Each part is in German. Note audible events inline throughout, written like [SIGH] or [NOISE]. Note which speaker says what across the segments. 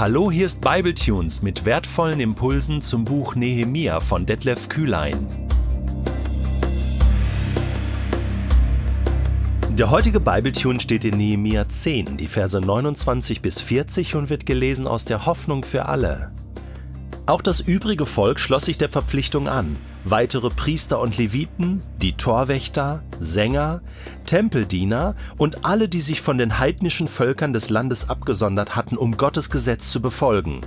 Speaker 1: Hallo, hier ist Bibletunes mit wertvollen Impulsen zum Buch Nehemia von Detlef Kühlein. Der heutige Bibletune steht in Nehemia 10, die Verse 29 bis 40 und wird gelesen aus der Hoffnung für alle. Auch das übrige Volk schloss sich der Verpflichtung an. Weitere Priester und Leviten, die Torwächter, Sänger, Tempeldiener und alle, die sich von den heidnischen Völkern des Landes abgesondert hatten, um Gottes Gesetz zu befolgen.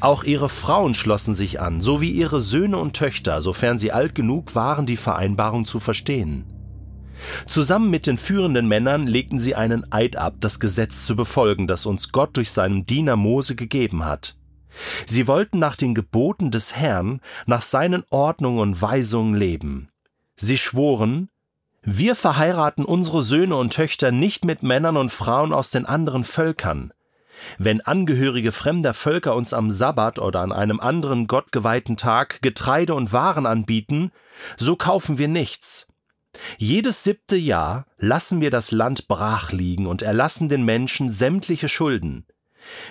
Speaker 1: Auch ihre Frauen schlossen sich an, sowie ihre Söhne und Töchter, sofern sie alt genug waren, die Vereinbarung zu verstehen. Zusammen mit den führenden Männern legten sie einen Eid ab, das Gesetz zu befolgen, das uns Gott durch seinen Diener Mose gegeben hat. Sie wollten nach den Geboten des Herrn, nach seinen Ordnungen und Weisungen leben. Sie schworen, wir verheiraten unsere Söhne und Töchter nicht mit Männern und Frauen aus den anderen Völkern. Wenn Angehörige fremder Völker uns am Sabbat oder an einem anderen gottgeweihten Tag Getreide und Waren anbieten, so kaufen wir nichts. Jedes siebte Jahr lassen wir das Land brach liegen und erlassen den Menschen sämtliche Schulden.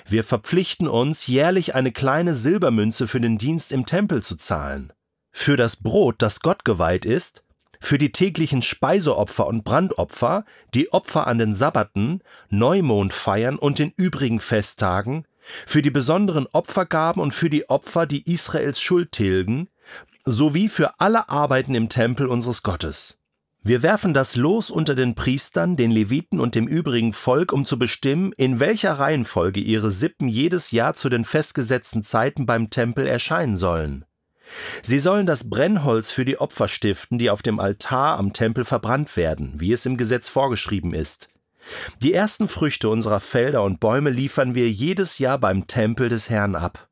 Speaker 1: Wir verpflichten uns, jährlich eine kleine Silbermünze für den Dienst im Tempel zu zahlen. Für das Brot, das Gott geweiht ist, für die täglichen Speiseopfer und Brandopfer, die Opfer an den Sabbaten, Neumondfeiern und den übrigen Festtagen, für die besonderen Opfergaben und für die Opfer, die Israels Schuld tilgen, sowie für alle Arbeiten im Tempel unseres Gottes. Wir werfen das Los unter den Priestern, den Leviten und dem übrigen Volk, um zu bestimmen, in welcher Reihenfolge ihre Sippen jedes Jahr zu den festgesetzten Zeiten beim Tempel erscheinen sollen. Sie sollen das Brennholz für die Opfer stiften, die auf dem Altar am Tempel verbrannt werden, wie es im Gesetz vorgeschrieben ist. Die ersten Früchte unserer Felder und Bäume liefern wir jedes Jahr beim Tempel des Herrn ab.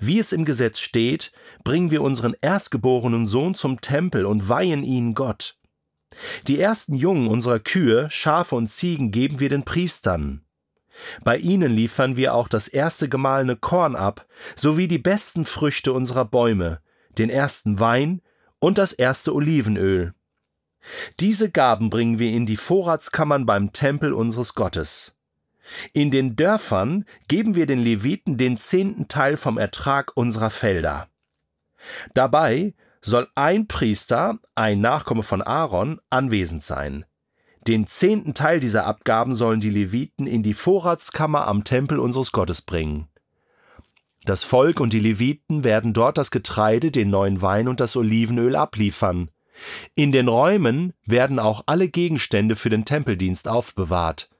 Speaker 1: Wie es im Gesetz steht, bringen wir unseren erstgeborenen Sohn zum Tempel und weihen ihn Gott. Die ersten Jungen unserer Kühe, Schafe und Ziegen geben wir den Priestern. Bei ihnen liefern wir auch das erste gemahlene Korn ab, sowie die besten Früchte unserer Bäume, den ersten Wein und das erste Olivenöl. Diese Gaben bringen wir in die Vorratskammern beim Tempel unseres Gottes. In den Dörfern geben wir den Leviten den zehnten Teil vom Ertrag unserer Felder. Dabei soll ein Priester, ein Nachkomme von Aaron, anwesend sein. Den zehnten Teil dieser Abgaben sollen die Leviten in die Vorratskammer am Tempel unseres Gottes bringen. Das Volk und die Leviten werden dort das Getreide, den neuen Wein und das Olivenöl abliefern. In den Räumen werden auch alle Gegenstände für den Tempeldienst aufbewahrt.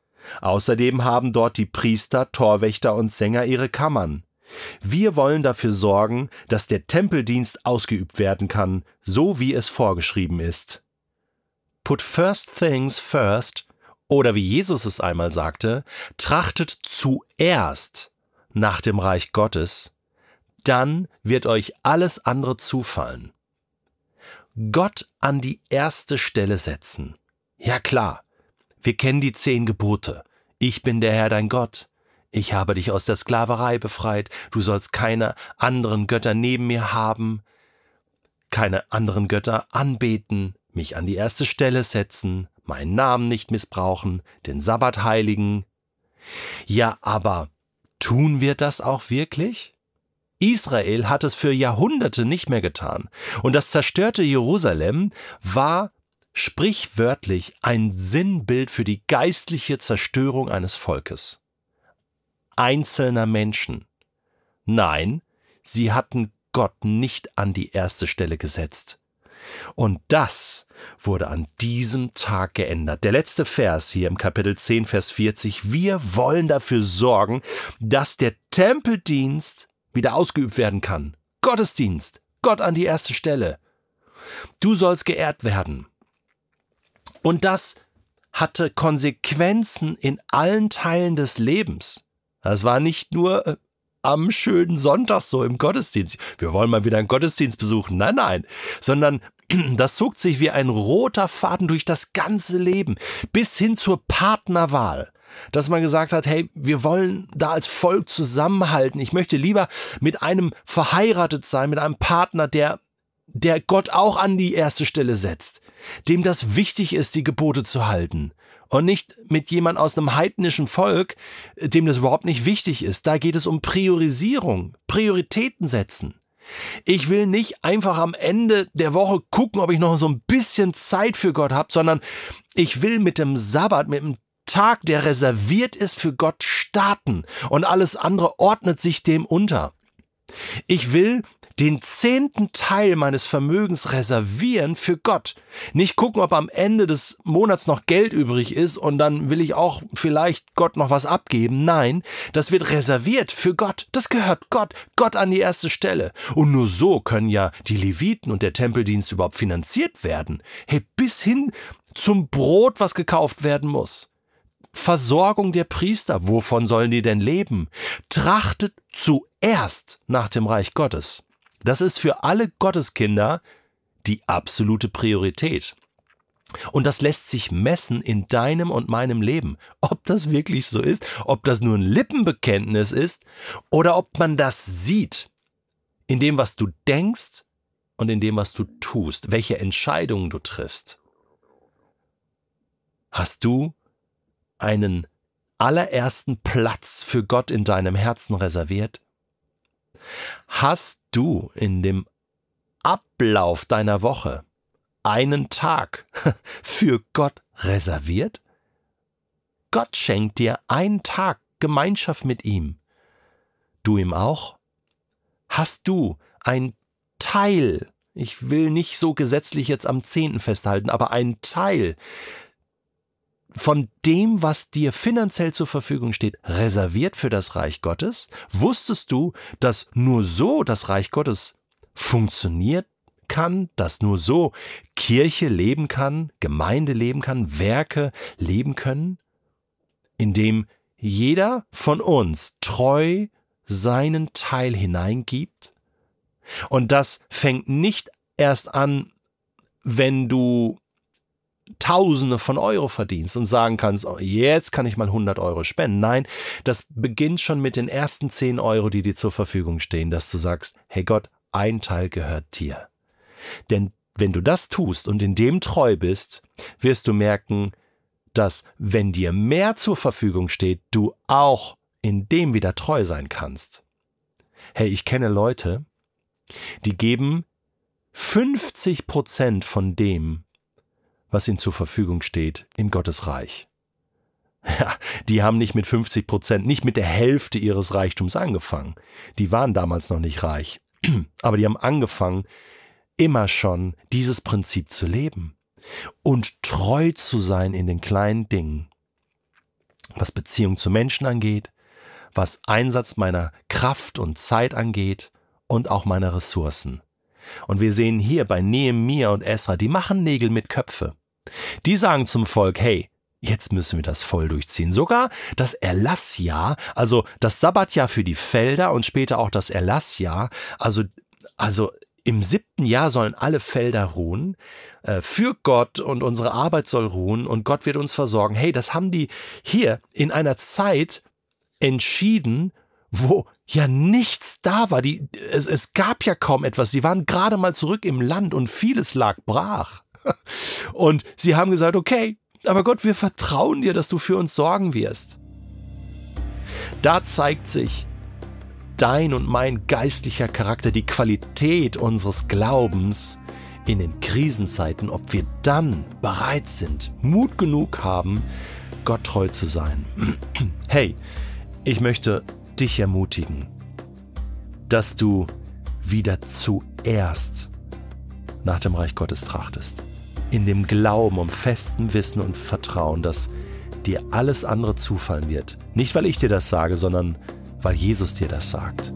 Speaker 1: Außerdem haben dort die Priester, Torwächter und Sänger ihre Kammern. Wir wollen dafür sorgen, dass der Tempeldienst ausgeübt werden kann, so wie es vorgeschrieben ist. Put first things first, oder wie Jesus es einmal sagte, trachtet zuerst nach dem Reich Gottes, dann wird euch alles andere zufallen. Gott an die erste Stelle setzen. Ja klar, wir kennen die zehn Gebote. Ich bin der Herr dein Gott. Ich habe dich aus der Sklaverei befreit, du sollst keine anderen Götter neben mir haben, keine anderen Götter anbeten, mich an die erste Stelle setzen, meinen Namen nicht missbrauchen, den Sabbat heiligen. Ja, aber tun wir das auch wirklich? Israel hat es für Jahrhunderte nicht mehr getan, und das zerstörte Jerusalem war sprichwörtlich ein Sinnbild für die geistliche Zerstörung eines Volkes einzelner Menschen. Nein, sie hatten Gott nicht an die erste Stelle gesetzt. Und das wurde an diesem Tag geändert. Der letzte Vers hier im Kapitel 10, Vers 40. Wir wollen dafür sorgen, dass der Tempeldienst wieder ausgeübt werden kann. Gottesdienst. Gott an die erste Stelle. Du sollst geehrt werden. Und das hatte Konsequenzen in allen Teilen des Lebens. Das war nicht nur äh, am schönen Sonntag so im Gottesdienst. Wir wollen mal wieder einen Gottesdienst besuchen. Nein, nein, sondern [CLEARS THROAT] das zog sich wie ein roter Faden durch das ganze Leben bis hin zur Partnerwahl. Dass man gesagt hat, hey, wir wollen da als Volk zusammenhalten. Ich möchte lieber mit einem verheiratet sein, mit einem Partner, der der Gott auch an die erste Stelle setzt, dem das wichtig ist, die Gebote zu halten und nicht mit jemand aus einem heidnischen Volk, dem das überhaupt nicht wichtig ist. Da geht es um Priorisierung, Prioritäten setzen. Ich will nicht einfach am Ende der Woche gucken, ob ich noch so ein bisschen Zeit für Gott habe, sondern ich will mit dem Sabbat, mit dem Tag, der reserviert ist für Gott, starten und alles andere ordnet sich dem unter. Ich will den zehnten Teil meines Vermögens reservieren für Gott. Nicht gucken, ob am Ende des Monats noch Geld übrig ist und dann will ich auch vielleicht Gott noch was abgeben. Nein, das wird reserviert für Gott. Das gehört Gott. Gott an die erste Stelle. Und nur so können ja die Leviten und der Tempeldienst überhaupt finanziert werden. Hey, bis hin zum Brot, was gekauft werden muss. Versorgung der Priester, wovon sollen die denn leben? Trachtet zuerst nach dem Reich Gottes. Das ist für alle Gotteskinder die absolute Priorität. Und das lässt sich messen in deinem und meinem Leben. Ob das wirklich so ist, ob das nur ein Lippenbekenntnis ist oder ob man das sieht in dem, was du denkst und in dem, was du tust, welche Entscheidungen du triffst. Hast du einen allerersten Platz für Gott in deinem Herzen reserviert? Hast du in dem Ablauf deiner Woche einen Tag [LAUGHS] für Gott reserviert? Gott schenkt dir einen Tag Gemeinschaft mit ihm. Du ihm auch? Hast du ein Teil, ich will nicht so gesetzlich jetzt am Zehnten festhalten, aber ein Teil von dem, was dir finanziell zur Verfügung steht, reserviert für das Reich Gottes? Wusstest du, dass nur so das Reich Gottes funktioniert kann, dass nur so Kirche leben kann, Gemeinde leben kann, Werke leben können? Indem jeder von uns treu seinen Teil hineingibt? Und das fängt nicht erst an, wenn du Tausende von Euro verdienst und sagen kannst, oh, jetzt kann ich mal 100 Euro spenden. Nein, das beginnt schon mit den ersten 10 Euro, die dir zur Verfügung stehen, dass du sagst, hey Gott, ein Teil gehört dir. Denn wenn du das tust und in dem treu bist, wirst du merken, dass wenn dir mehr zur Verfügung steht, du auch in dem wieder treu sein kannst. Hey, ich kenne Leute, die geben 50 Prozent von dem, was ihnen zur Verfügung steht, in Gottes Reich. Ja, die haben nicht mit 50 Prozent, nicht mit der Hälfte ihres Reichtums angefangen. Die waren damals noch nicht reich. [CLEARS THROAT] Aber die haben angefangen, immer schon dieses Prinzip zu leben und treu zu sein in den kleinen Dingen, was Beziehung zu Menschen angeht, was Einsatz meiner Kraft und Zeit angeht und auch meiner Ressourcen. Und wir sehen hier bei Nehemia und Esra, die machen Nägel mit Köpfe. Die sagen zum Volk, hey, jetzt müssen wir das voll durchziehen. Sogar das Erlassjahr, also das Sabbatjahr für die Felder und später auch das Erlassjahr, also, also im siebten Jahr sollen alle Felder ruhen, äh, für Gott und unsere Arbeit soll ruhen und Gott wird uns versorgen. Hey, das haben die hier in einer Zeit entschieden, wo ja nichts da war. Die, es, es gab ja kaum etwas. Sie waren gerade mal zurück im Land und vieles lag brach. Und sie haben gesagt, okay, aber Gott, wir vertrauen dir, dass du für uns sorgen wirst. Da zeigt sich dein und mein geistlicher Charakter, die Qualität unseres Glaubens in den Krisenzeiten, ob wir dann bereit sind, Mut genug haben, Gott treu zu sein. [CLEARS THROAT] Hey, ich möchte dich ermutigen, dass du wieder zuerst nach dem Reich Gottes trachtest in dem Glauben, um festen Wissen und Vertrauen, dass dir alles andere zufallen wird. Nicht, weil ich dir das sage, sondern weil Jesus dir das sagt.